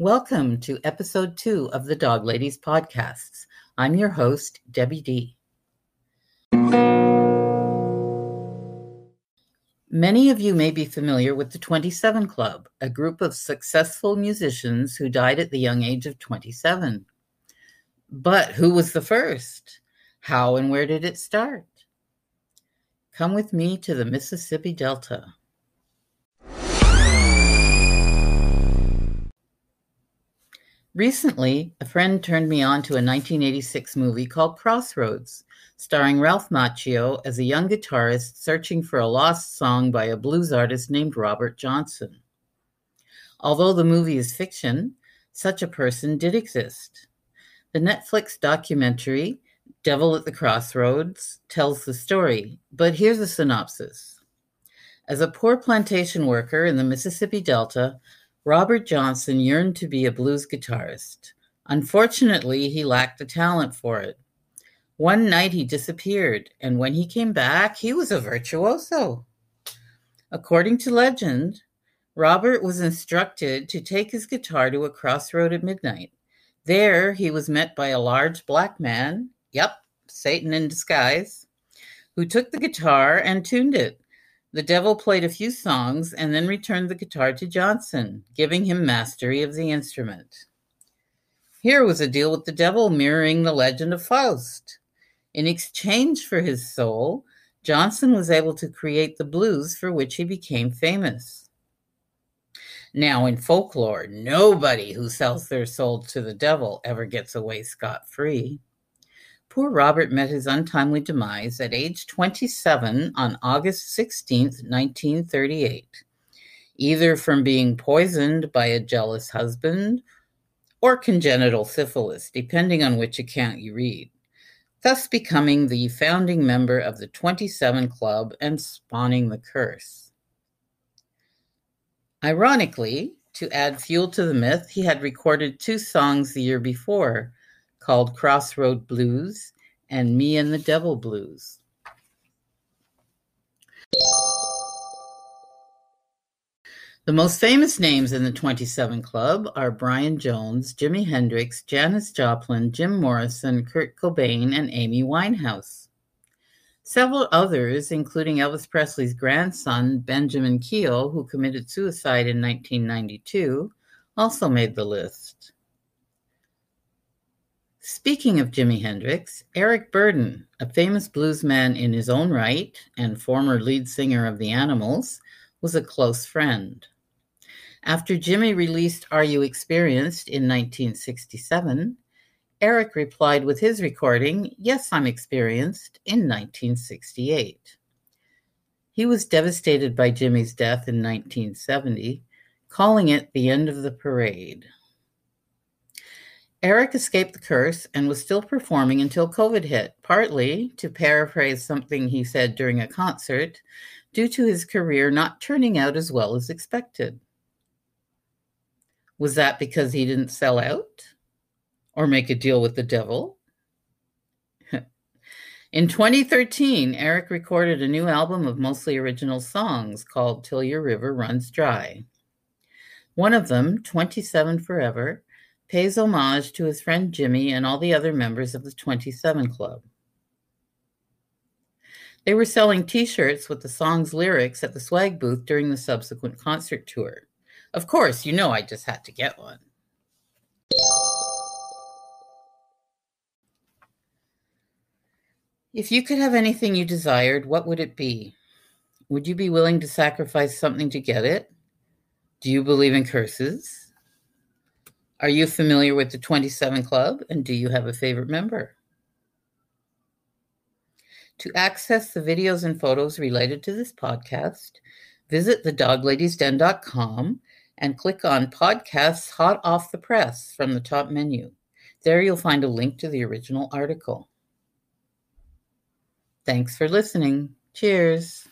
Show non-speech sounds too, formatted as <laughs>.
Welcome to episode two of the Dog Ladies podcasts. I'm your host, Debbie D. Many of you may be familiar with the 27 Club, a group of successful musicians who died at the young age of 27. But who was the first? How and where did it start? Come with me to the Mississippi Delta. Recently, a friend turned me on to a 1986 movie called Crossroads, starring Ralph Macchio as a young guitarist searching for a lost song by a blues artist named Robert Johnson. Although the movie is fiction, such a person did exist. The Netflix documentary, Devil at the Crossroads, tells the story, but here's a synopsis. As a poor plantation worker in the Mississippi Delta, Robert Johnson yearned to be a blues guitarist. Unfortunately, he lacked the talent for it. One night he disappeared, and when he came back, he was a virtuoso. According to legend, Robert was instructed to take his guitar to a crossroad at midnight. There, he was met by a large black man, yep, Satan in disguise, who took the guitar and tuned it. The devil played a few songs and then returned the guitar to Johnson, giving him mastery of the instrument. Here was a deal with the devil mirroring the legend of Faust. In exchange for his soul, Johnson was able to create the blues for which he became famous. Now, in folklore, nobody who sells their soul to the devil ever gets away scot free. Poor Robert met his untimely demise at age 27 on August 16, 1938, either from being poisoned by a jealous husband or congenital syphilis, depending on which account you read, thus becoming the founding member of the 27 Club and spawning the curse. Ironically, to add fuel to the myth, he had recorded two songs the year before called Crossroad Blues and Me and the Devil Blues. The most famous names in the 27 Club are Brian Jones, Jimi Hendrix, Janis Joplin, Jim Morrison, Kurt Cobain, and Amy Winehouse. Several others, including Elvis Presley's grandson, Benjamin Keough, who committed suicide in 1992, also made the list. Speaking of Jimi Hendrix, Eric Burdon, a famous bluesman in his own right and former lead singer of The Animals, was a close friend. After Jimi released Are You Experienced in 1967, Eric replied with his recording, Yes, I'm Experienced, in 1968. He was devastated by Jimi's death in 1970, calling it the end of the parade. Eric escaped the curse and was still performing until COVID hit, partly, to paraphrase something he said during a concert, due to his career not turning out as well as expected. Was that because he didn't sell out or make a deal with the devil? <laughs> In 2013, Eric recorded a new album of mostly original songs called Till Your River Runs Dry. One of them, 27 Forever, pays homage to his friend Jimi and all the other members of the 27 Club. They were selling t shirts with the song's lyrics at the swag booth during the subsequent concert tour. Of course, you know I just had to get one. If you could have anything you desired, what would it be? Would you be willing to sacrifice something to get it? Do you believe in curses? Are you familiar with the 27 Club and do you have a favorite member? To access the videos and photos related to this podcast, visit thedogladysden.com and click on Podcasts Hot Off the Press from the top menu. There you'll find a link to the original article. Thanks for listening. Cheers.